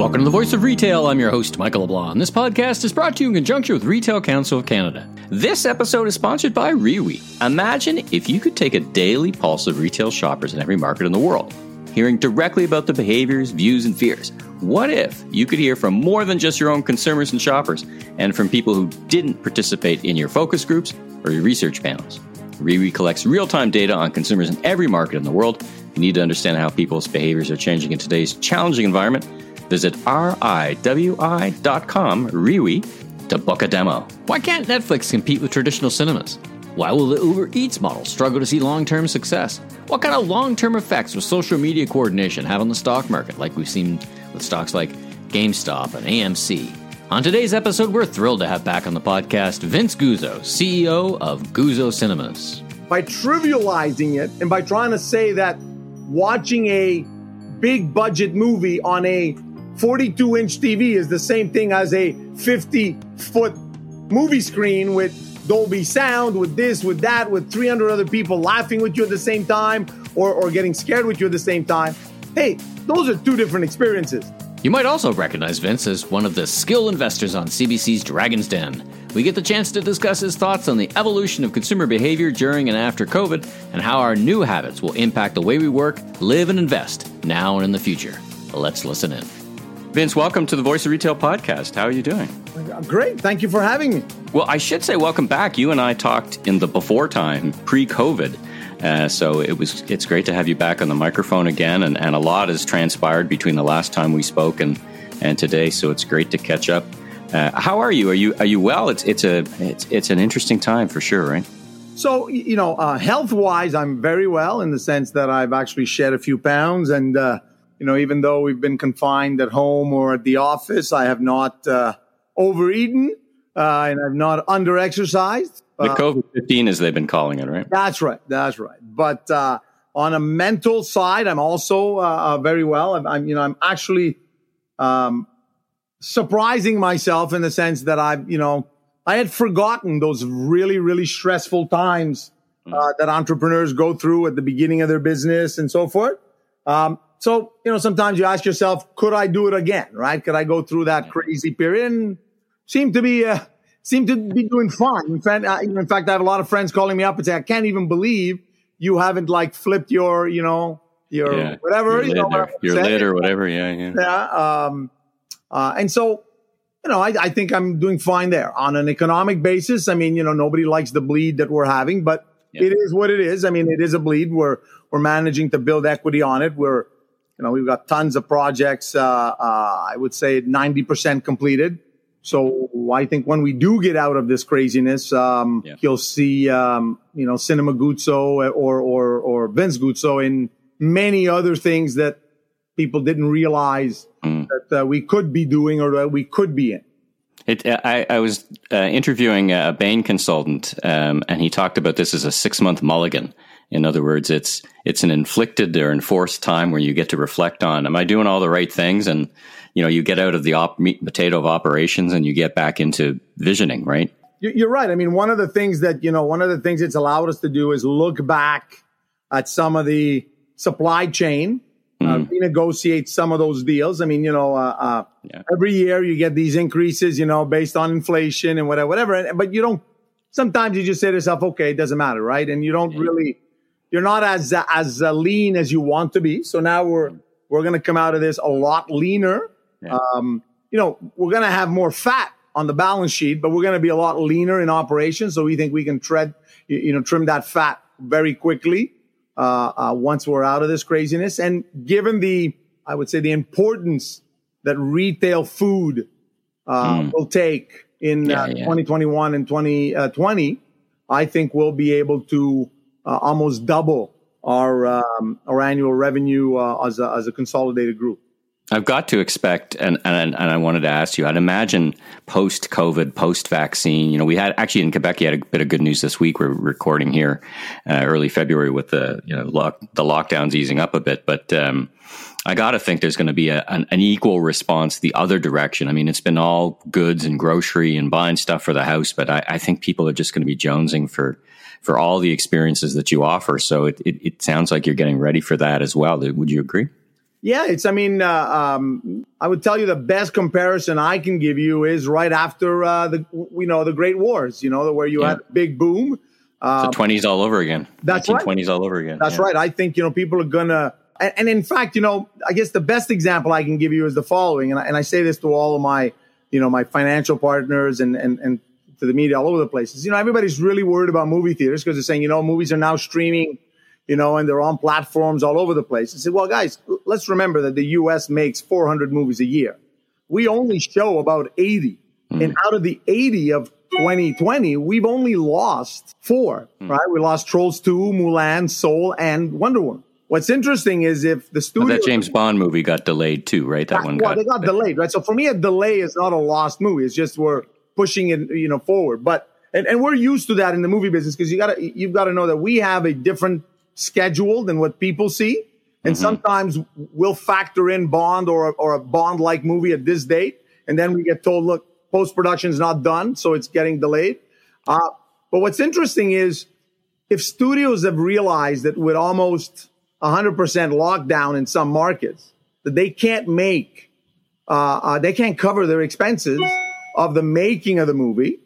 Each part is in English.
Welcome to the Voice of Retail. I'm your host, Michael LeBlanc. This podcast is brought to you in conjunction with Retail Council of Canada. This episode is sponsored by RIWI. Imagine if you could take a daily pulse of retail shoppers in every market in the world, hearing directly about the behaviors, views, and fears. What if you could hear from more than just your own consumers and shoppers, and from people who didn't participate in your focus groups or your research panels? RIWI collects real time data on consumers in every market in the world. You need to understand how people's behaviors are changing in today's challenging environment. Visit riwi.com, RIWI, to book a demo. Why can't Netflix compete with traditional cinemas? Why will the Uber Eats model struggle to see long term success? What kind of long term effects will social media coordination have on the stock market, like we've seen with stocks like GameStop and AMC? On today's episode, we're thrilled to have back on the podcast Vince Guzzo, CEO of Guzzo Cinemas. By trivializing it and by trying to say that watching a big budget movie on a 42 inch TV is the same thing as a 50 foot movie screen with Dolby sound, with this, with that, with 300 other people laughing with you at the same time or, or getting scared with you at the same time. Hey, those are two different experiences. You might also recognize Vince as one of the skill investors on CBC's Dragon's Den. We get the chance to discuss his thoughts on the evolution of consumer behavior during and after COVID and how our new habits will impact the way we work, live, and invest now and in the future. Let's listen in. Vince, welcome to the Voice of Retail podcast. How are you doing? Great. Thank you for having me. Well, I should say welcome back. You and I talked in the before time, pre COVID. Uh, so it was it's great to have you back on the microphone again, and, and a lot has transpired between the last time we spoke and and today. So it's great to catch up. Uh, how are you? Are you are you well? It's it's a it's it's an interesting time for sure, right? So you know, uh, health wise, I'm very well in the sense that I've actually shed a few pounds, and uh, you know, even though we've been confined at home or at the office, I have not uh, overeaten uh, and I've not underexercised. The COVID 15, as they've been calling it, right? That's right. That's right. But uh, on a mental side, I'm also uh, uh, very well. I'm, I'm, you know, I'm actually um, surprising myself in the sense that I've, you know, I had forgotten those really, really stressful times uh, mm. that entrepreneurs go through at the beginning of their business and so forth. Um, so, you know, sometimes you ask yourself, could I do it again? Right? Could I go through that crazy period? And seem to be, uh, seem to be doing fine. In fact, I, in fact, I have a lot of friends calling me up and say, I can't even believe you haven't like flipped your, you know, your yeah, whatever, your you know, or, your lid or whatever. Yeah. Yeah. Yeah. Um, uh, and so, you know, I, I think I'm doing fine there on an economic basis. I mean, you know, nobody likes the bleed that we're having, but yeah. it is what it is. I mean, it is a bleed. We're, we're managing to build equity on it. We're, you know, we've got tons of projects. Uh, uh, I would say 90% completed. So I think when we do get out of this craziness, um, yeah. you'll see, um, you know, Cinema Guzzo or, or, or Vince Guzzo in many other things that people didn't realize mm. that uh, we could be doing or that we could be in. It, I, I, was uh, interviewing a Bain consultant, um, and he talked about this as a six month mulligan. In other words, it's it's an inflicted or enforced time where you get to reflect on: Am I doing all the right things? And you know, you get out of the op- meat and potato of operations and you get back into visioning, right? You're right. I mean, one of the things that you know, one of the things it's allowed us to do is look back at some of the supply chain, mm. uh, mm-hmm. renegotiate some of those deals. I mean, you know, uh, uh, yeah. every year you get these increases, you know, based on inflation and whatever, whatever. But you don't. Sometimes you just say to yourself, "Okay, it doesn't matter," right? And you don't yeah. really you're not as as lean as you want to be. So now we're we're going to come out of this a lot leaner. Yeah. Um, you know, we're going to have more fat on the balance sheet, but we're going to be a lot leaner in operations. So we think we can tread, you know, trim that fat very quickly uh, uh, once we're out of this craziness. And given the, I would say, the importance that retail food uh, mm. will take in yeah, uh, yeah. 2021 and 2020, uh, I think we'll be able to uh, almost double our um, our annual revenue uh, as a, as a consolidated group. I've got to expect, and, and and I wanted to ask you. I'd imagine post COVID, post vaccine. You know, we had actually in Quebec, you had a bit of good news this week. We're recording here uh, early February with the you know lock, the lockdowns easing up a bit, but um, I got to think there's going to be a, an, an, equal response the other direction. I mean, it's been all goods and grocery and buying stuff for the house, but I, I think people are just going to be jonesing for for all the experiences that you offer. So it, it, it sounds like you're getting ready for that as well. Would you agree? Yeah, it's. I mean, uh, um, I would tell you the best comparison I can give you is right after uh, the you know the Great Wars. You know, where you yeah. had big boom. Uh, the twenties all over again. That's right. Twenties all over again. That's yeah. right. I think you know people are gonna. And, and, in fact, you know, I guess the best example I can give you is the following, and I, and I say this to all of my, you know, my financial partners and and and to the media all over the places. You know, everybody's really worried about movie theaters because they're saying, you know, movies are now streaming you know, and they're on platforms all over the place. I said, well, guys, let's remember that the U.S. makes 400 movies a year. We only show about 80. Mm. And out of the 80 of 2020, we've only lost four, mm. right? We lost Trolls 2, Mulan, Soul, and Wonder Woman. What's interesting is if the studio. Well, that James Bond movie got delayed too, right? That one well, got. they got delayed, right? So for me, a delay is not a lost movie. It's just we're pushing it, you know, forward. But and, and we're used to that in the movie business because you gotta you've got to know that we have a different schedule than what people see. And mm-hmm. sometimes we'll factor in Bond or, or a Bond like movie at this date. And then we get told, look, post production is not done. So it's getting delayed. Uh, but what's interesting is if studios have realized that with almost 100% lockdown in some markets, that they can't make, uh, uh, they can't cover their expenses of the making of the movie,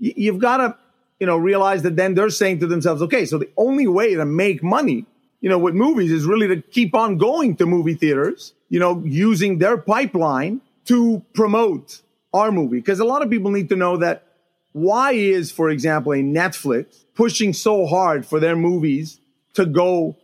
y- you've got to you know, realize that then they're saying to themselves, okay, so the only way to make money, you know, with movies is really to keep on going to movie theaters, you know, using their pipeline to promote our movie. Because a lot of people need to know that why is, for example, a Netflix pushing so hard for their movies to go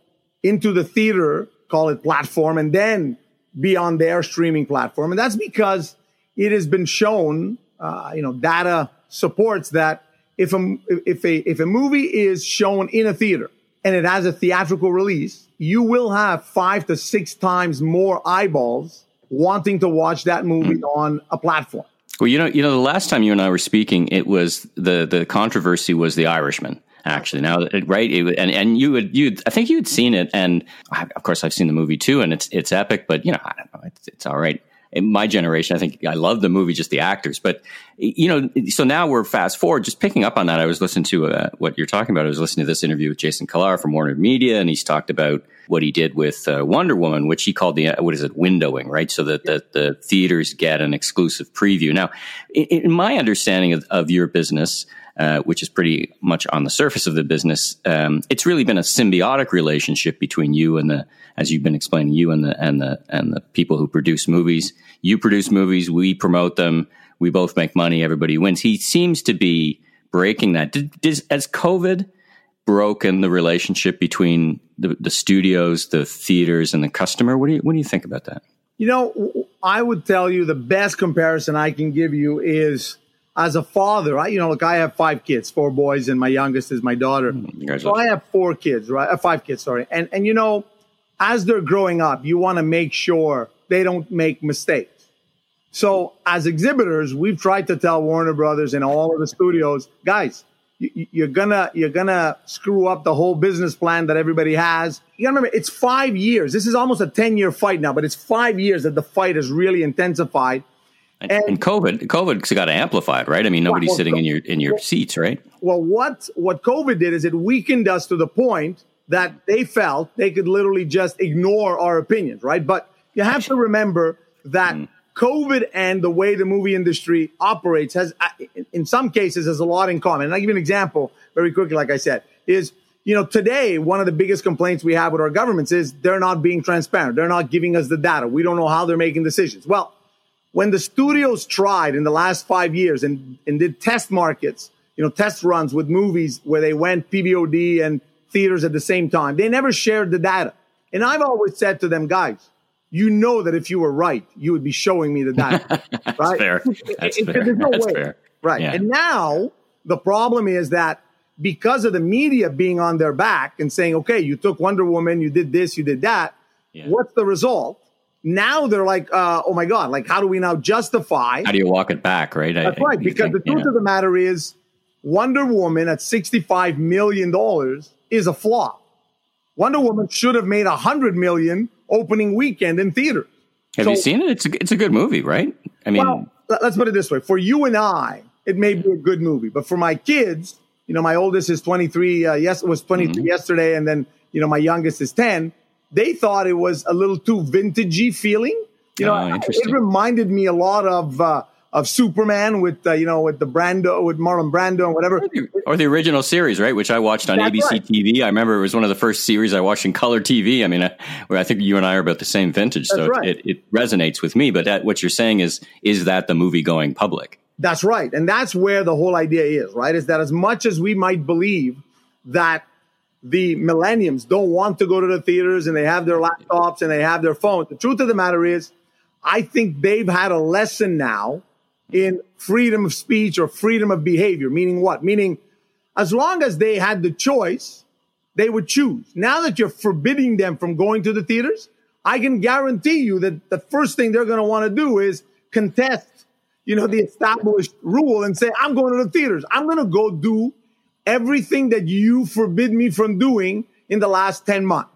into the theater, call it platform, and then be on their streaming platform? And that's because it has been shown, uh, you know, data supports that if a if a if a movie is shown in a theater and it has a theatrical release, you will have five to six times more eyeballs wanting to watch that movie mm. on a platform. Well, you know, you know, the last time you and I were speaking, it was the the controversy was The Irishman. Actually, now, right? It, and and you would you I think you had seen it, and of course I've seen the movie too, and it's it's epic. But you know, I don't know, it's, it's all right in my generation, I think I love the movie, just the actors. But you know, so now we're fast forward, just picking up on that. I was listening to uh, what you're talking about. I was listening to this interview with Jason Kilar from Warner Media, and he's talked about what he did with uh, Wonder Woman, which he called the uh, what is it, windowing, right? So that the, the theaters get an exclusive preview. Now, in, in my understanding of, of your business. Uh, which is pretty much on the surface of the business. Um, it's really been a symbiotic relationship between you and the, as you've been explaining, you and the and the and the people who produce movies. You produce movies, we promote them, we both make money, everybody wins. He seems to be breaking that. Did, did, has COVID broken the relationship between the, the studios, the theaters, and the customer? What do you what do you think about that? You know, I would tell you the best comparison I can give you is as a father, I, you know, look, I have five kids, four boys, and my youngest is my daughter. So I have four kids, right? Uh, five kids, sorry. And, and, you know, as they're growing up, you want to make sure they don't make mistakes. So as exhibitors, we've tried to tell Warner Brothers and all of the studios, guys, you, you're gonna, you're gonna screw up the whole business plan that everybody has. You gotta remember, it's five years. This is almost a 10 year fight now, but it's five years that the fight has really intensified and, and, COVID, COVID got amplified, right? I mean, nobody's well, sitting in your in your seats, right? Well, what what COVID did is it weakened us to the point that they felt they could literally just ignore our opinions, right? But you have to remember that mm. COVID and the way the movie industry operates has, uh, in some cases, has a lot in common. And I'll give you an example very quickly. Like I said, is you know, today, one of the biggest complaints we have with our governments is they're not being transparent. They're not giving us the data. We don't know how they're making decisions. Well, when the studios tried in the last five years and, and did test markets, you know, test runs with movies where they went PVOD and theaters at the same time, they never shared the data. And I've always said to them, guys, you know that if you were right, you would be showing me the data. That's right? fair. That's it, fair. No That's way. fair. Right. Yeah. And now the problem is that because of the media being on their back and saying, okay, you took Wonder Woman, you did this, you did that. Yeah. What's the result? Now they're like, uh, oh my God, like, how do we now justify? How do you walk it back, right? That's I, right. Because think, the truth of the matter is, Wonder Woman at $65 million is a flop. Wonder Woman should have made a hundred million opening weekend in theaters. Have so, you seen it? It's a, it's a good movie, right? I mean, well, let's put it this way: for you and I, it may be a good movie, but for my kids, you know, my oldest is 23. Uh, yes, was 23 mm-hmm. yesterday, and then you know, my youngest is 10 they thought it was a little too vintagey feeling. You know, Oh, it reminded me a lot of uh, of Superman with uh, you know with the Brando with Marlon Brando and whatever. Or the original series, right, which I watched on That's ABC right. TV. I remember it was one of the first series I watched in color TV. I mean, I, I think you and I are about the same vintage, so right. it, it resonates with me. But that, what you're saying is, is that the movie going public? That's right. And that's where the whole idea is, right? Is that as much as we might believe that the millenniums don't want to go to the theaters and they have their laptops and they have their phones, the truth of the matter is, I think they've had a lesson now in freedom of speech or freedom of behavior. Meaning what? Meaning, as long as they had the choice, they would choose. Now that you're forbidding them from going to the theaters, I can guarantee you that the first thing they're going to want to do is contest, you know, the established rule and say, I'm going to the theaters. I'm going to go do everything that you forbid me from doing in the last 10 months.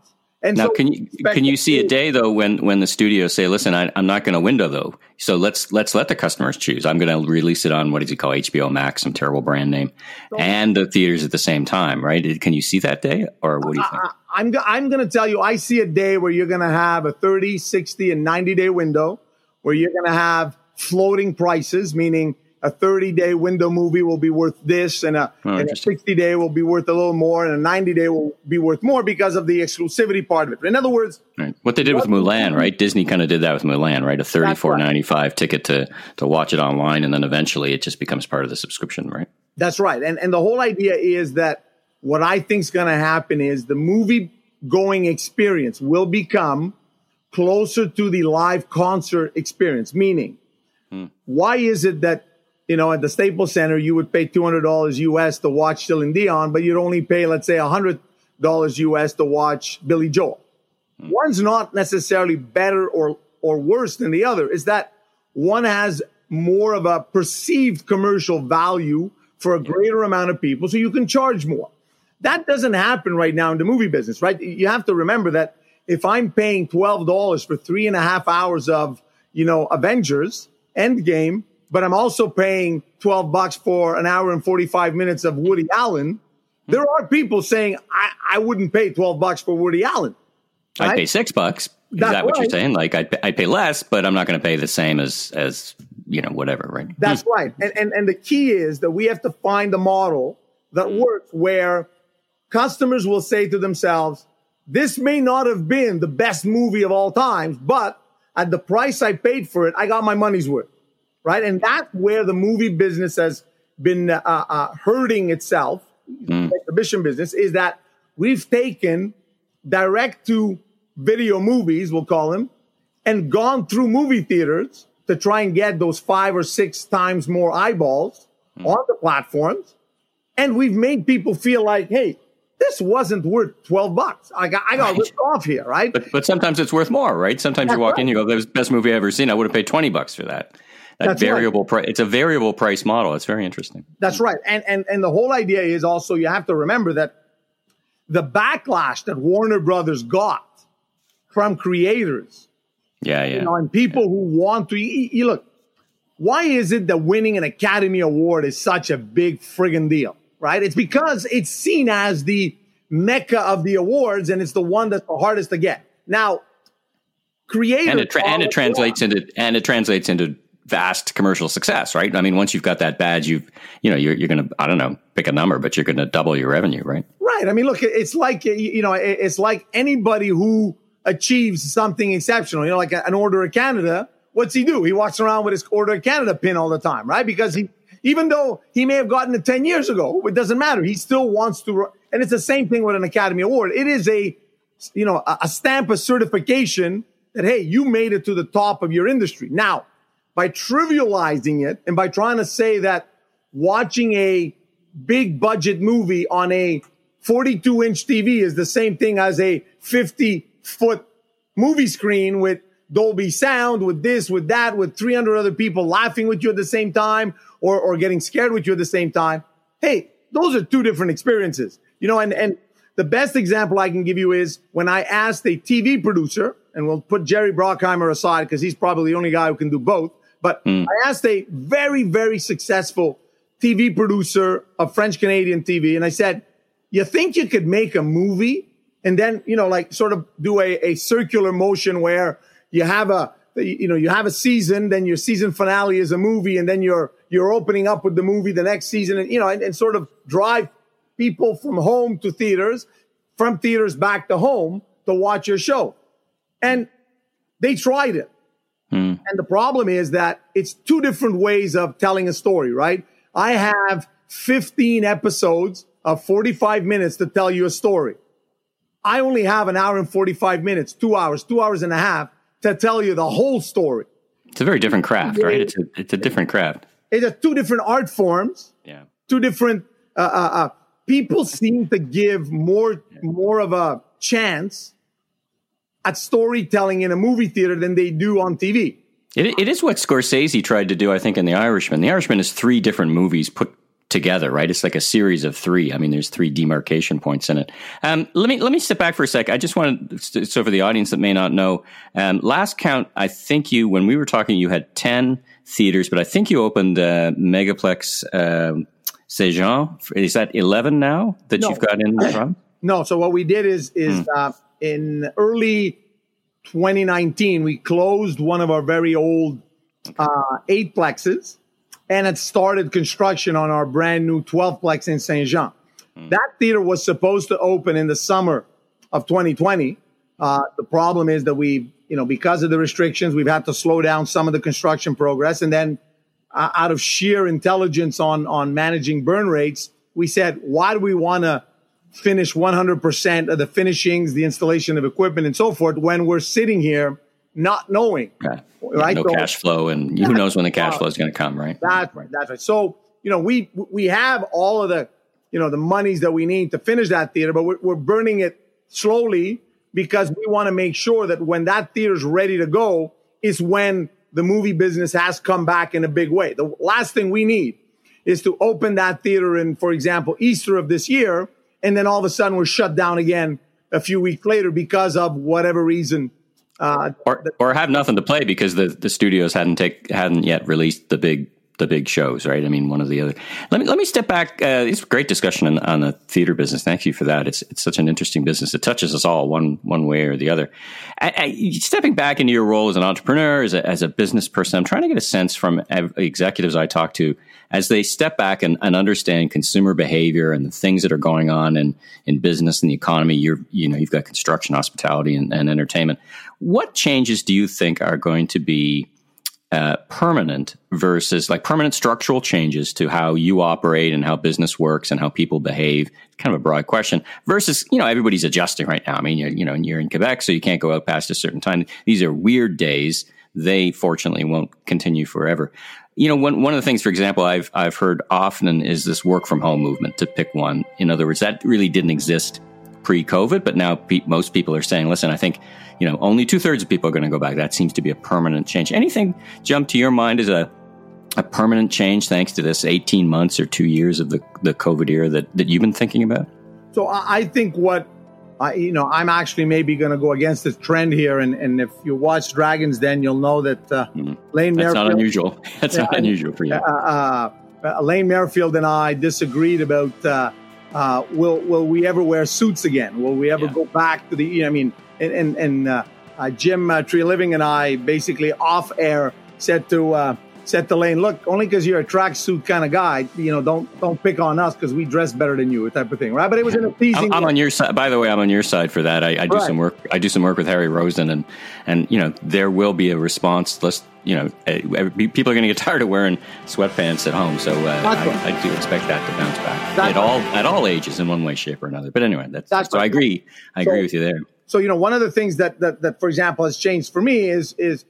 And Now, so can you can you see a day though when when the studios say, "Listen, I, I'm not going to window though, so let's let's let the customers choose. I'm going to release it on what does he call HBO Max, some terrible brand name, and the theaters at the same time, right? Can you see that day, or what do you uh, think? I, I'm, I'm going to tell you, I see a day where you're going to have a 30, 60, and 90 day window where you're going to have floating prices, meaning a 30 day window movie will be worth this and a, Oh, and a 60 day will be worth a little more and a 90 day will be worth more because of the exclusivity part of it. In other words, Right. What they did with Mulan, right? Disney kind of did that with Mulan, right? A thirty four ninety five ticket to to watch it online, and then eventually it just becomes part of the subscription, right? That's right. And and the whole idea is that what I think is going to happen is the movie going experience will become closer to the live concert experience. Meaning, hmm. why is it that you know at the Staples Center you would pay two hundred dollars US to watch Celine Dion, but you'd only pay let's say hundred dollars US to watch Billy Joel? Hmm. One's not necessarily better or or worse than the other. Is that one has more of a perceived commercial value for a greater amount of people, so you can charge more. That doesn't happen right now in the movie business, right? You have to remember that if I'm paying twelve dollars for three and a half hours of you know Avengers Endgame, but I'm also paying twelve bucks for an hour and forty five minutes of Woody Allen. There are people saying I, I wouldn't pay twelve bucks for Woody Allen. I'd Right? pay six bucks. Is that what you're saying? Like I'd, pay- I'd pay less, but I'm not going to pay the same as as you know whatever, right? That's hmm. right. And, and and the key is that we have to find a model that hmm. works where customers will say to themselves, this may not have been the best movie of all times, but at the price I paid for it, I got my money's worth. Right. And that's where the movie business has been uh, uh, hurting itself, the exhibition business, is that we've taken direct to video movies, we'll call them, and gone through movie theaters to try and get those five or six times more eyeballs on the platforms. And we've made people feel like, hey, this wasn't worth 12 bucks. I got, I got Right. ripped off here, right? But but sometimes it's worth more, right? Sometimes you That's walk in, right. you go, "That was the best movie I've ever seen." I would have paid twenty bucks for that. That That's right. variable price. It's a variable price model. It's very interesting. That's right. And, and, and the whole idea is also you have to remember that the backlash that Warner Brothers got from creators Yeah, yeah. you know, and people who want to. You, you look, why is it that winning an Academy Award is such a big friggin' deal, right? It's because it's seen as the mecca of the awards, and it's the one that's the hardest to get. Now, creators and it tra- and it translates into and it translates into vast commercial success, right? I mean, once you've got that badge, you've you know you're you're going to I don't know pick a number, but you're going to double your revenue, right? Right. I mean, look, it's like you know, it's like anybody who achieves something exceptional. You know, like an Order of Canada. What's he do? He walks around with his Order of Canada pin all the time, right? Because he, even though he may have gotten it ten years ago, it doesn't matter. He still wants to. And it's the same thing with an Academy Award. It is a, you know, a stamp of certification that hey, you made it to the top of your industry. Now, by trivializing it and by trying to say that watching a big budget movie on a 42 inch TV is the same thing as a 50 foot movie screen with Dolby sound, with this, with that, with 300 other people laughing with you at the same time or, or getting scared with you at the same time. Hey, those are two different experiences, you know, and, and the best example I can give you is when I asked a TV producer, and we'll put Jerry Bruckheimer aside because he's probably the only guy who can do both. But hmm. I asked a very, very successful TV producer of French Canadian TV, and I said, You think you could make a movie and then you know like sort of do a, a circular motion where you have a you know you have a season then your season finale is a movie and then you're you're opening up with the movie the next season and you know and, and sort of drive people from home to theaters from theaters back to home to watch your show. And they tried it and the problem is that it's two different ways of telling a story right i have 15 episodes of 45 minutes to tell you a story I only have an hour and 45 minutes, two hours, two hours and a half to tell you the whole story. It's a very different craft, right? It's a, it's a different craft. It's a two different art forms, Yeah. two different, uh, uh, uh, people seem to give more, more of a chance at storytelling in a movie theater than they do on TV. It, it is what Scorsese tried to do, I think, in The Irishman. The Irishman is three different movies put together, right? It's like a series of three. I mean, there's three demarcation points in it. Um, let me let me step back for a sec. I just wanted so for the audience that may not know, um, last count, I think you when we were talking, you had ten theaters, but I think you opened uh, Megaplex um, Jean. Is that eleven now that No. you've got in from? No, so what we did is is uh, in early 2019 we closed one of our very old uh, eight plexes and it started construction on our brand new 12 plex in Saint Jean. That theater was supposed to open in the summer of 2020. Uh, the problem is that we, you know, because of the restrictions, we've had to slow down some of the construction progress, and then uh, out of sheer intelligence on on managing burn rates, we said, why do we want to finish 100% of the finishings, the installation of equipment, and so forth when we're sitting here not knowing? Yeah. Right? No So- cash flow, and who knows when the cash flow is going to come, right? That's right. That's right. So, you know, we we have all of the, you know, the monies that we need to finish that theater, but we're, we're burning it slowly because we want to make sure that when that theater's ready to go is when the movie business has come back in a big way. The last thing we need is to open that theater in, for example, Easter of this year, and then all of a sudden we're shut down again a few weeks later because of whatever reason. Uh, or or have nothing to play because the, the studios hadn't take hadn't yet released the big the big shows, right? I mean, one of the other. Let me let me step back. Uh, it's a great discussion on, on the theater business. Thank you for that. It's it's such an interesting business. It touches us all one one way or the other. I, I, stepping back into your role as an entrepreneur, as a, as a business person, I'm trying to get a sense from ev- executives I talk to as they step back and, and understand consumer behavior and the things that are going on in, in business and the economy. You're you know you've got construction, hospitality, and, and entertainment. What changes do you think are going to be uh, permanent versus like permanent structural changes to how you operate and how business works and how people behave? It's kind of a broad question. Versus, you know, everybody's adjusting right now. I mean, you're, you know, you're in Quebec, so you can't go out past a certain time. These are weird days. They fortunately won't continue forever. You know, one one of the things, for example, I've I've heard often is this work from home movement. To pick one, in other words, that really didn't exist pre-COVID, but now pe- most people are saying, "Listen, I think you know only two thirds of people are going to go back." That seems to be a permanent change. Anything jump to your mind as a a permanent change thanks to this eighteen months or two years of the the COVID era that that you've been thinking about? So I think what I, you know, I'm actually maybe going to go against the trend here, and, and if you watch Dragons, then you'll know that uh, Lane Mm-hmm. That's not Merrifield, unusual. That's not unusual for you. uh, uh, Lane Merrifield and I disagreed about uh, uh, will will we ever wear suits again? Will we ever Yeah. go back to the? I mean, and and, and uh, uh, Jim uh, Treliving and I basically off air said to uh, said to Lane, look, only because you're a tracksuit kind of guy, you know, don't don't pick on us because we dress better than you, type of thing, right? But it was in a teasing. I'm, I'm on your side. By the way, I'm on your side for that. I, I do Right. some work. I do some work with Harry Rosen, and and you know there will be a response. Let's you know eh, people are going to get tired of wearing sweatpants at home, so uh, That's right. I, I do expect that to bounce back That's at all at all ages in one way, shape, or another. But anyway, that's, That's so I agree. I agree with you there. so you know one of the things that, that that for example has changed for me is is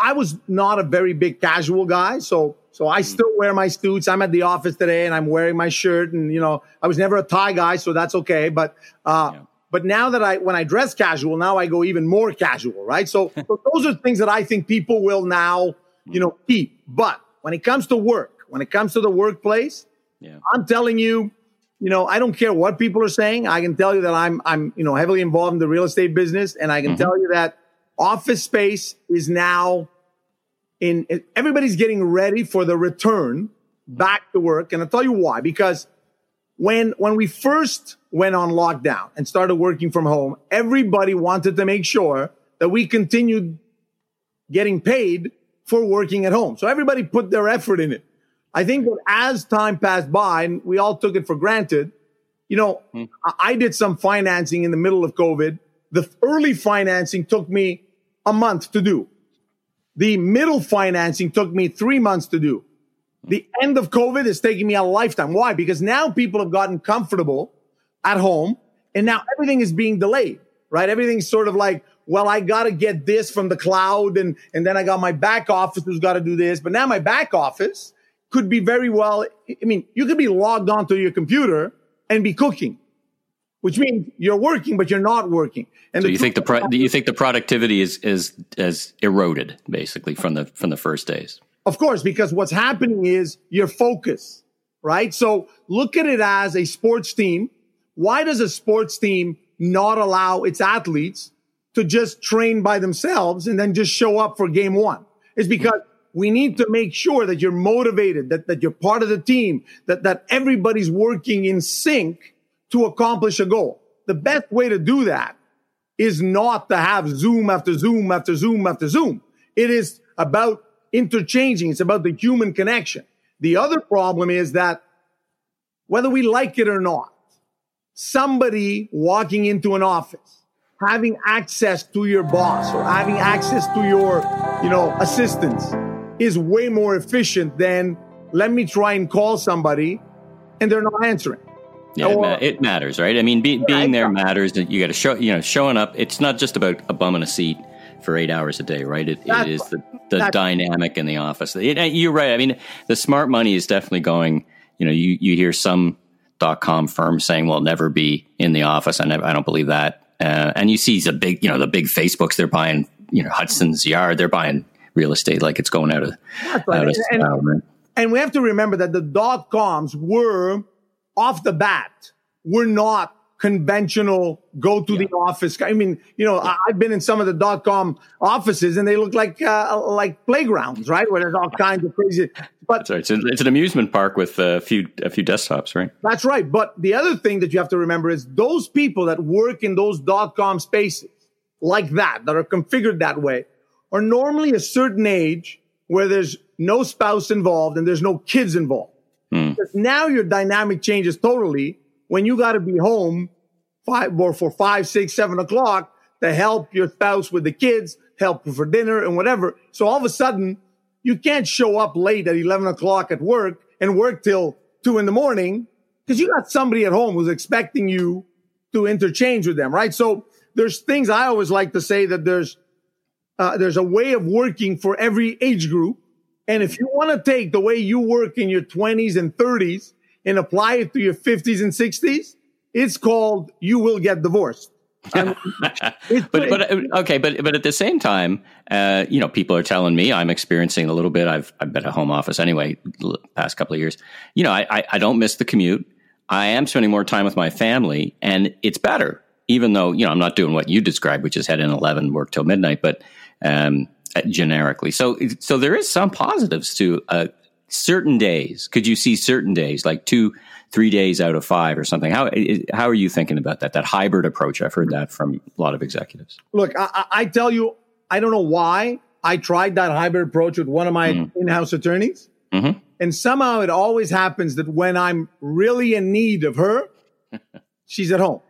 i was not a very big casual guy so so i mm. still wear my suits i'm at the office today and i'm wearing my shirt and you know i was never a tie guy so that's okay but uh Yeah. but now that i when i dress casual now i go even more casual right so, so those are things that i think people will now you mm. know keep but when it comes to work when it comes to the workplace Yeah. I'm telling you, you know, I don't care what people are saying. I can tell you that I'm, I'm, you know, heavily involved in the real estate business, and I can mm-hmm. tell you that office space is now in. Everybody's getting ready for the return back to work, and I'll tell you why. Because when, when we first went on lockdown and started working from home, everybody wanted to make sure that we continued getting paid for working at home. So everybody put their effort in it. I think that as time passed by and we all took it for granted, you know, hmm. I did some financing in the middle of COVID. The early financing took me a month to do. The middle financing took me three months to do. The end of COVID is taking me a lifetime. Why? Because now people have gotten comfortable at home and now everything is being delayed, right? Everything's sort of like, well, I got to get this from the cloud and, and then I got my back office who's got to do this. But now my back office could be very well, I mean, you could be logged onto your computer and be cooking, which means you're working, but you're not working. And so you think the pro- you think the productivity is is is eroded basically from the from the first days. Of course, because what's happening is your focus, right? So look at it as a sports team. Why does a sports team not allow its athletes to just train by themselves and then just show up for game one? It's hmm. because we need to make sure that you're motivated, that, that you're part of the team, that, that everybody's working in sync to accomplish a goal. The best way to do that is not to have Zoom after Zoom after Zoom after Zoom. It is about interchanging. It's about the human connection. The other problem is that whether we like it or not, somebody walking into an office, having access to your boss or having access to your, you know, assistants is way more efficient than let me try and call somebody and they're not answering. Yeah, or, it, ma- it, matters, right? I mean, be, yeah, being there matters. That you got to show, you know, showing up. It's not just about a bum in a seat for eight hours a day, right? It, it is the, the dynamic in the office. It, you're right. I mean, the smart money is definitely going. You know, you you hear some dot com firms saying, "Well, never be in the office." I never, I don't believe that. Uh, and you see the big, you know, the big Facebooks. They're buying, you know, Hudson's Yard. They're buying real estate like it's going out of, right. out of and, and, and we have to remember that the dot coms were off the bat we're not conventional go to yeah. the office. I mean, you know, I've been in some of the dot com offices and they look like, uh, like playgrounds, right? Where there's all kinds of crazy, but right. it's, it's, an amusement park with a few, a few desktops, right? That's right. But the other thing that you have to remember is those people that work in those dot com spaces like that, that are configured that way are normally a certain age where there's no spouse involved and there's no kids involved. Mm. Because now your dynamic changes totally when you got to be home five or for five, six, seven o'clock to help your spouse with the kids, help for dinner and whatever. So all of a sudden you can't show up late at 11 o'clock at work and work till two in the morning because you got somebody at home who's expecting you to interchange with them, right? So there's things I always like to say that there's uh, there's a way of working for every age group. And if you want to take the way you work in your 20s and 30s and apply it to your 50s and 60s, it's called you will get divorced. but but uh, okay, but but at the same time, uh, you know, people are telling me I'm experiencing a little bit. I've I've been at home office anyway, the past couple of years. You know, I, I I don't miss the commute. I am spending more time with my family, and it's better. Even though you know I'm not doing what you described, which is head in eleven, work till midnight, but um, generically. So, so there is some positives to uh, certain days. Could you see certain days, like two, three days out of five or something? How how are you thinking about that? That hybrid approach. I've heard that from a lot of executives. Look, I, I tell you, I don't know why I tried that hybrid approach with one of my mm-hmm. in-house attorneys, mm-hmm. and somehow it always happens that when I'm really in need of her, she's at home.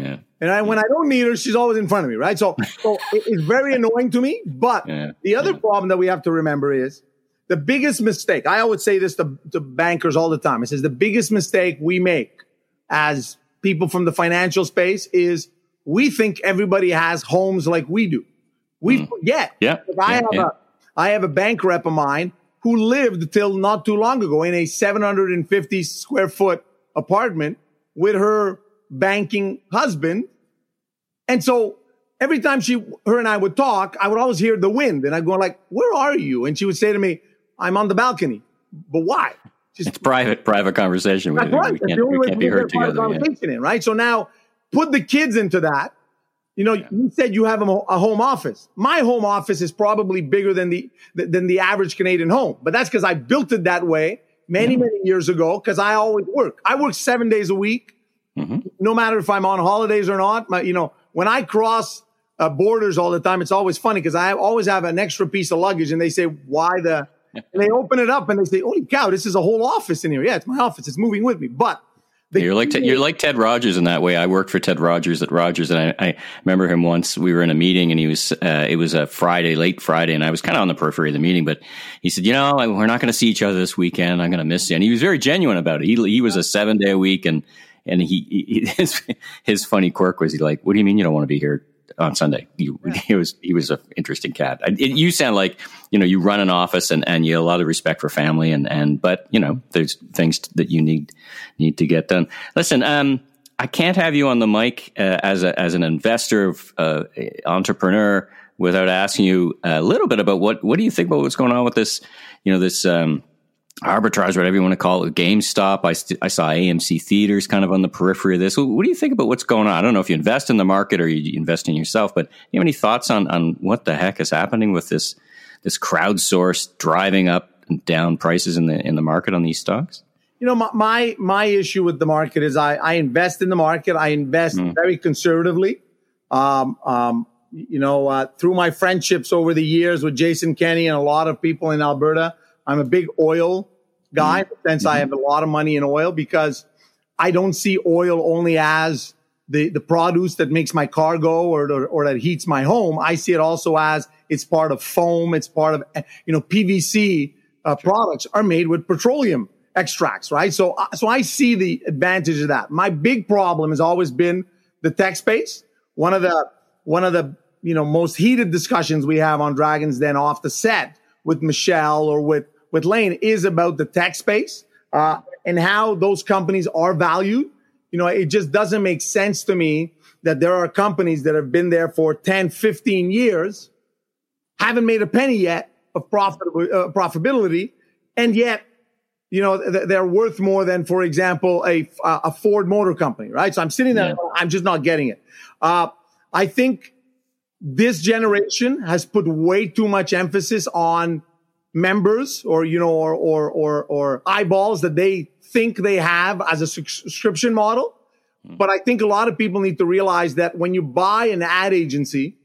Yeah. And I, when I don't need her, she's always in front of me, right? So, so it's very annoying to me. But yeah. the other problem that we have to remember is the biggest mistake. I always say this to, to bankers all the time. It says the biggest mistake we make as people from the financial space is we think everybody has homes like we do. We mm. forget. Yeah. I have a I have a bank rep of mine who lived till not too long ago in a 750 square foot apartment with her banking husband. And so every time she, her and I would talk, I would always hear the wind and I'd go like, where are you? And she would say to me, I'm on the balcony. But why? Just, it's private, private conversation. We, right. We can't, we can't be heard together. Conversation yeah. in, right? So now put the kids into that. You know, yeah. you said you have a, a, home office. My home office is probably bigger than the than the average Canadian home, but that's because I built it that way many, many years ago because I always work. I work seven days a week, mm-hmm. no matter if I'm on holidays or not. My, you know, when I cross uh, borders all the time, it's always funny because I always have an extra piece of luggage and they say, why the, and they open it up and they say, holy cow, this is a whole office in here. Yeah, it's my office. It's moving with me. But you're like you're like Ted Rogers in that way. I worked for Ted Rogers at Rogers, and I, I remember him once. We were in a meeting, and he was uh, it was a Friday, late Friday, and I was kind of on the periphery of the meeting. But he said, "You know, we're not going to see each other this weekend. I'm going to miss you." And he was very genuine about it. He he was a seven day a week, and and he, he his his funny quirk was he like, "What do you mean you don't want to be here on Sunday. He, yeah. he was he was an interesting cat. It, you sound like you know you run an office and, and you have a lot of respect for family and and but you know there's things that you need need to get done. Listen, um, I can't have you on the mic uh, as a as an investor, of uh, entrepreneur, without asking you a little bit about what what do you think about what's going on with this you know this. Um, arbitrage, whatever you want to call it, GameStop. I, st- I saw AMC theaters kind of on the periphery of this. What do you think about what's going on? I don't know if you invest in the market or you invest in yourself, but do you have any thoughts on, on what the heck is happening with this, this crowdsourced driving up and down prices in the, in the market on these stocks? You know, my, my, my issue with the market is I, I invest in the market. I invest mm. very conservatively. Um, um, you know, uh, through my friendships over the years with Jason Kenney and a lot of people in Alberta, I'm a big oil guy mm-hmm. in the sense mm-hmm. I have a lot of money in oil because I don't see oil only as the, the produce that makes my car go or, or, or, that heats my home. I see it also as it's part of foam. It's part of, you know, PVC uh, products are made with petroleum extracts, right? So, uh, so I see the advantage of that. My big problem has always been the tech space. One of the, one of the, you know, most heated discussions we have on Dragons Den off the set with Michele or with with Lane is about the tech space uh, and how those companies are valued. You know, it just doesn't make sense to me that there are companies that have been there for 10, 15 years, haven't made a penny yet of profitable, uh, profitability, and yet, you know, th- they're worth more than, for example, a, a Ford Motor Company, right? So I'm sitting there, yeah. I'm just not getting it. Uh, I think this generation has put way too much emphasis on members or, you know, or, or, or, or eyeballs that they think they have as a subscription model. Hmm. But I think a lot of people need to realize that when you buy an ad agency,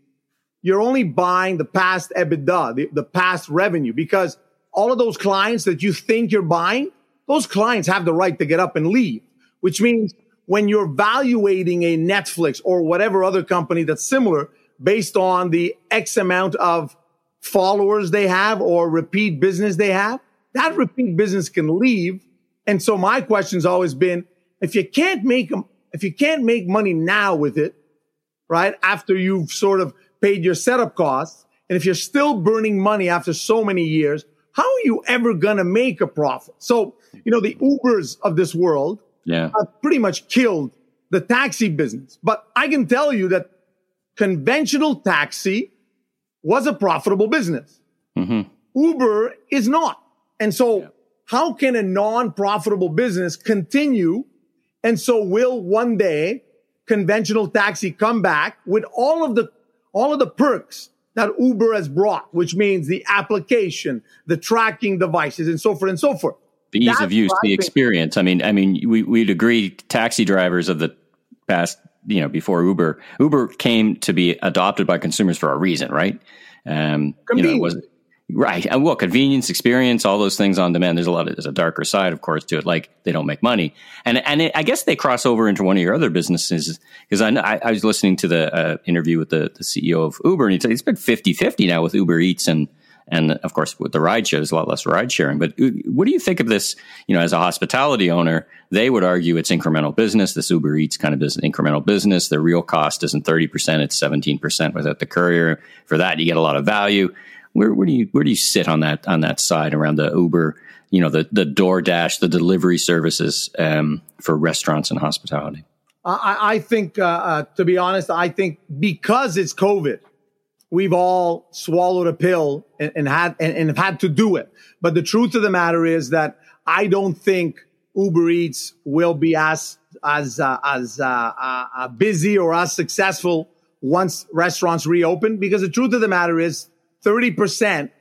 you're only buying the past EBITDA, the, the past revenue, because all of those clients that you think you're buying, those clients have the right to get up and leave, which means when you're valuating a Netflix or whatever other company that's similar based on the X amount of followers they have or repeat business they have, that repeat business can leave. And so my question's always been, if you can't make them, if you can't make money now with it, right? After you've sort of paid your setup costs, and if you're still burning money after so many years, how are you ever going to make a profit? So, you know, the Ubers of this world yeah. have pretty much killed the taxi business. But I can tell you that conventional taxi was a profitable business. Mm-hmm. Uber is not. And so yeah. how can a non-profitable business continue? And so will one day conventional taxi come back with all of the, all of the perks that Uber has brought, which means the application, the tracking devices and so forth and so forth. The ease That's of use, the experience. I mean, I mean, we, we'd agree taxi drivers of the past you know, before Uber, Uber came to be adopted by consumers for a reason, right? Um, you know, it was right. And well, convenience, experience, all those things on demand. There's a lot of, there's a darker side, of course, to it. Like they don't make money. And, and it, I guess they cross over into one of your other businesses because I, I, I, was listening to the uh, interview with the, the CEO of Uber and he said it's been 50 50 now with Uber Eats and, and of course, with the ride share, there's a lot less ride sharing. But uh, what do you think of this? You know, as a hospitality owner, they would argue it's incremental business. This Uber Eats kind of is incremental business. The real cost isn't 30%, it's 17% without the courier. For that, you get a lot of value. Where, where do you where do you sit on that on that side around the Uber, you know, the the DoorDash, the delivery services um, for restaurants and hospitality? I, I think, uh, uh, to be honest, I think because it's COVID, we've all swallowed a pill and, and had and, and, have had to do it. But the truth of the matter is that I don't think Uber Eats will be as as uh, as uh, uh, uh busy or as successful once restaurants reopen. Because the truth of the matter is, thirty percent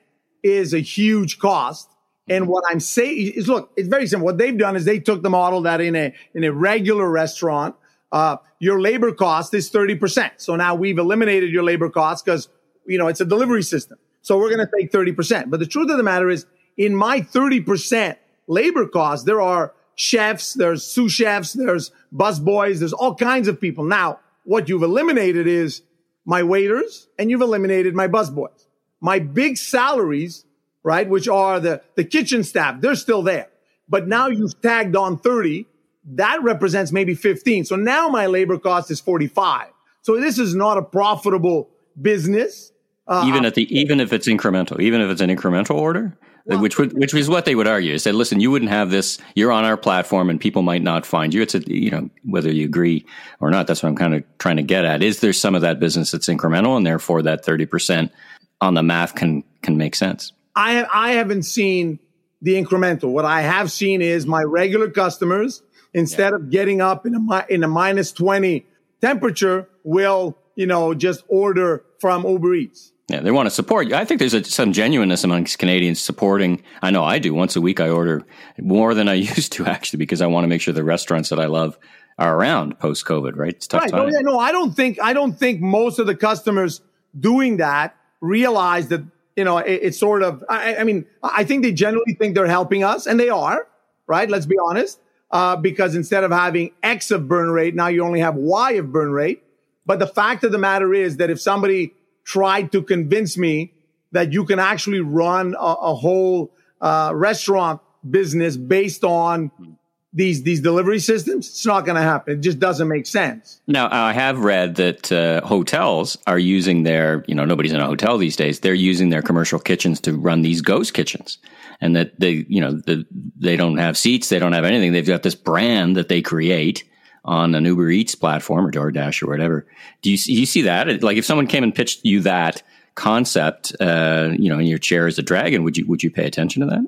is a huge cost, And what I'm saying is, look, it's very simple. What they've done is they took the model that in a in a regular restaurant, uh, your labor cost is 30%. So now we've eliminated your labor costs because you know it's a delivery system. So we're going to take 30%. But the truth of the matter is, in my 30% labor cost, there are chefs, there's sous chefs, there's bus boys, there's all kinds of people. Now, what you've eliminated is my waiters and you've eliminated my bus boys. My big salaries right? Which are the, the kitchen staff. They're still there. But now you've tagged on 30. That represents maybe 15. So now my labor cost is 45. So this is not a profitable business. Uh, even at the even if it's incremental, even if it's an incremental order, well, which would, which is what they would argue. They said, listen, you wouldn't have this. You're on our platform, and people might not find you. It's a you know whether you agree or not. That's what I'm kind of trying to get at. Is there some of that business that's incremental, and therefore that 30 percent on the math can can make sense? I I haven't seen the incremental. What I have seen is my regular customers instead yeah. of getting up in a in a minus 20 temperature will, you know, just order from Uber Eats. Yeah, they want to support you. I think there's a, some genuineness amongst Canadians supporting. I know I do. Once a week, I order more than I used to actually because I want to make sure the restaurants that I love are around post COVID. Right? It's tough right. No, yeah, no, I don't think I don't think most of the customers doing that realize that you know, it, it's sort of, I, I, mean, I think they generally think they're helping us and they are, right? Let's be honest. Uh, because instead of having X of burn rate, now you only have Y of burn rate. But the fact of the matter is that if somebody tried to convince me that you can actually run a, a whole uh, restaurant business based on these these delivery systems, it's not going to happen. It just doesn't make sense. Now, I have read that uh, hotels are using their, you know, nobody's in a hotel these days. They're using their commercial kitchens to run these ghost kitchens, and that they, you know, the, they don't have seats, they don't have anything. They've got this brand that they create on an Uber Eats platform or DoorDash or whatever. Do you you see that? Like, if someone came and pitched you that concept, uh, you know, in your chair as a dragon, would you would you pay attention to that?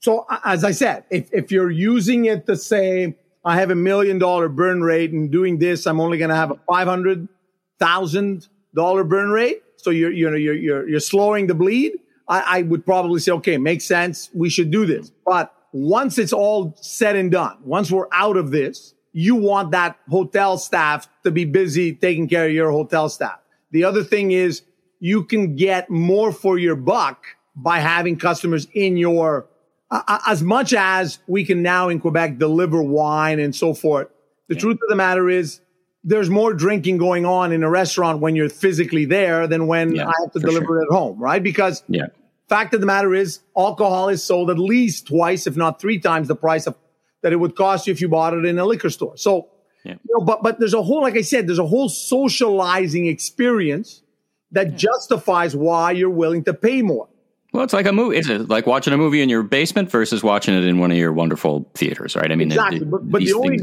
So as I said, if, if you're using it to say, I have a million dollar burn rate and doing this, I'm only going to have a $500,000 burn rate. So you're, you know, you're, you're, you're slowing the bleed. I, I would probably say, okay, makes sense. We should do this. But once it's all said and done, once we're out of this, you want that hotel staff to be busy taking care of your hotel staff. The other thing is you can get more for your buck by having customers in your uh, as much as we can now in Quebec deliver wine and so forth, the yeah. truth of the matter is there's more drinking going on in a restaurant when you're physically there than when yeah, I have to deliver sure. it at home, right? Because yeah. fact of the matter is alcohol is sold at least twice, if not three times the price of that it would cost you if you bought it in a liquor store. So, yeah. you know, but, but there's a whole, like I said, there's a whole socializing experience that justifies why you're willing to pay more. Well, it's like a movie. It's like watching a movie in your basement versus watching it in one of your wonderful theaters, right? I mean, exactly. It, but, but the only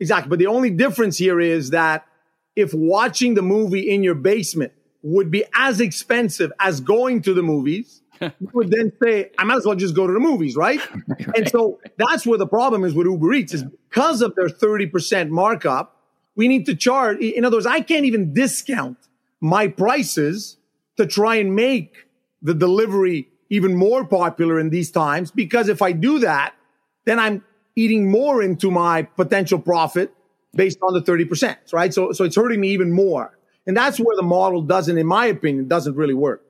exactly, but the only difference here is that if watching the movie in your basement would be as expensive as going to the movies, you would then say, I might as well just go to the movies, right? right? And so that's where the problem is with Uber Eats is because of their 30% markup, we need to charge. In other words, I can't even discount my prices to try and make the delivery even more popular in these times because if I do that, then I'm eating more into my potential profit based on the 30%, right? So, so it's hurting me even more. And that's where the model doesn't, in my opinion, doesn't really work.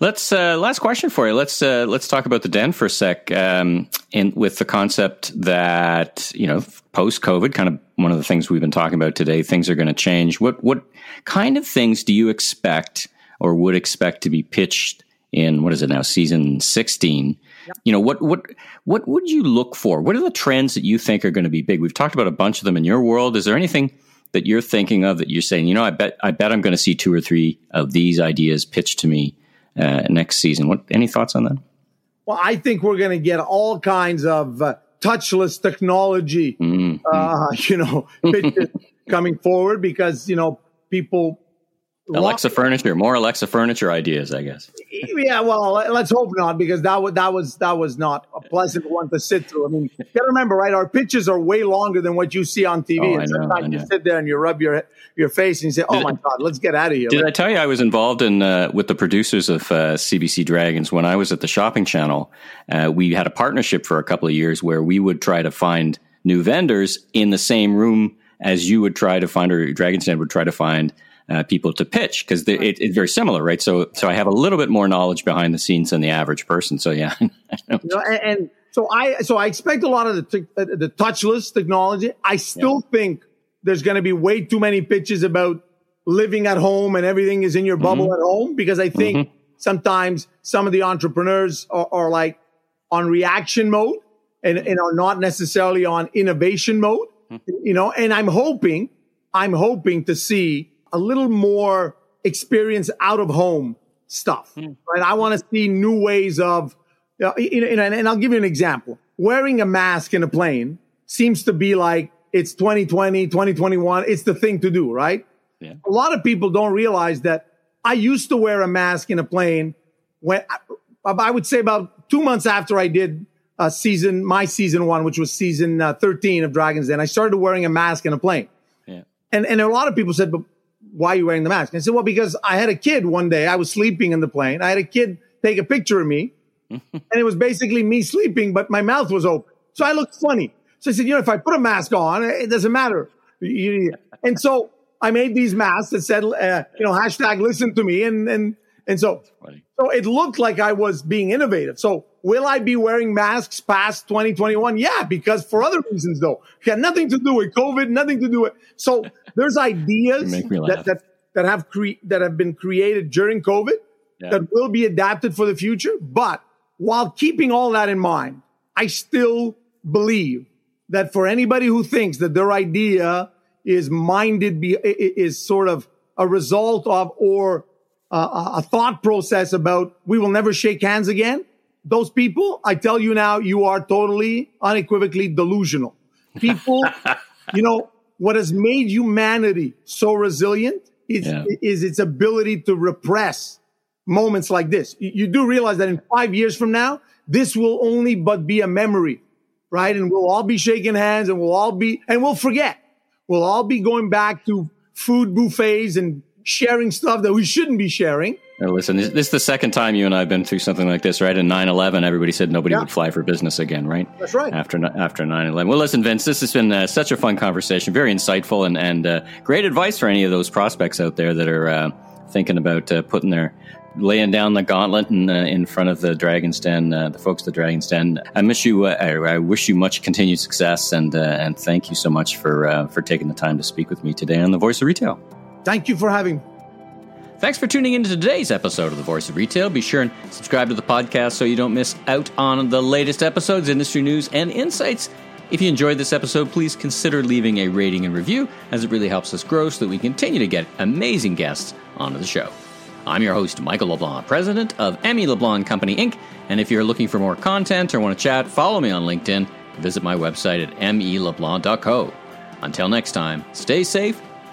Let's uh, last question for you. Let's uh, let's talk about the den for a sec, um, and with the concept that you know post COVID, kind of one of the things we've been talking about today. Things are going to change. What what kind of things do you expect or would expect to be pitched in what is it now, season 16. Yep. You know, what what what would you look for? What are the trends that you think are going to be big? We've talked about a bunch of them in your world. Is there anything that you're thinking of that you're saying, you know, I bet I bet I'm going to see two or three of these ideas pitched to me uh, next season. What any thoughts on that? Well, I think we're going to get all kinds of uh, touchless technology, mm-hmm. uh, you know, coming forward because you know people Alexa furniture, more Alexa furniture ideas, I guess. yeah, well, let's hope not, because that was that was that was not a pleasant one to sit through. I mean, you got to remember, right? Our pitches are way longer than what you see on TV. Oh, I and know, sometimes you sit there and you rub your your face and you say, "Oh Did- my God, let's get out of here." Did I tell you I was involved in uh, with the producers of uh, CBC Dragons when I was at the Shopping Channel? Uh, we had a partnership for a couple of years where we would try to find new vendors in the same room as you would try to find, or Dragon's Den would try to find uh, people to pitch because it, it's very similar, right? So, so I have a little bit more knowledge behind the scenes than the average person. So, yeah, You know, and, and so I so I expect a lot of the t- uh, the touchless technology. I still think there's going to be way too many pitches about living at home and everything is in your bubble Mm-hmm. at home because I think sometimes some of the entrepreneurs are, are like on reaction mode and, and are not necessarily on innovation mode. You know, and I'm hoping I'm hoping to see a little more experience out of home stuff. Right? I want to see new ways of you know, you know, and I'll give you an example. Wearing a mask in a plane seems to be like it's 2020, 2021. It's the thing to do, right? Yeah. A lot of people don't realize that I used to wear a mask in a plane when I would say about two months after I did uh, season, my season one, which was season uh, 13 of Dragons Den, I started wearing a mask in a plane. Yeah. And, and a lot of people said, but why are you wearing the mask? And I said, well, because I had a kid one day, I was sleeping in the plane. I had a kid take a picture of me and it was basically me sleeping, but my mouth was open. So I looked funny. So I said, you know, if I put a mask on, it doesn't matter. And so I made these masks that said, uh, you know, hashtag listen to me. And, and, and so, Funny. So it looked like I was being innovative. So will I be wearing masks past 2021? Yeah, because for other reasons though, it had nothing to do with COVID, nothing to do with, so there's ideas You make me that, that, that have cre- that have been created during COVID Yeah. that will be adapted for the future. But while keeping all that in mind, I still believe that for anybody who thinks that their idea is minded, be, is sort of a result of or uh, a thought process about we will never shake hands again. Those people, I tell you now, you are totally unequivocally delusional. People, you know, what has made humanity so resilient is, Yeah. is its ability to repress moments like this. You, you do realize that in five years from now, this will only but be a memory, right? And we'll all be shaking hands and we'll all be, and we'll forget. We'll all be going back to food buffets and sharing stuff that we shouldn't be sharing. Now, listen, this, this is the second time you and I have been through something like this, right? In 9 11, everybody said nobody Yeah. would fly for business again, right? That's right. After after 9 11. Well, listen, Vince, this has been uh, such a fun conversation, very insightful, and, and uh, great advice for any of those prospects out there that are uh, thinking about uh, putting their laying down the gauntlet in, uh, in front of the Dragon's Den, uh, the folks at the Dragon's Den. I miss you. Uh, I, I wish you much continued success, and uh, and thank you so much for uh, for taking the time to speak with me today on the Voice of Retail. Thank you for having me. Thanks for tuning in to today's episode of The Voice of Retail. Be sure and subscribe to the podcast so you don't miss out on the latest episodes, industry news, and insights. If you enjoyed this episode, please consider leaving a rating and review, as it really helps us grow so that we continue to get amazing guests onto the show. I'm your host, Michael LeBlanc, president of M.E. LeBlanc Company Inc. And if you're looking for more content or want to chat, follow me on LinkedIn. Visit my website at meleblanc.co. Until next time, stay safe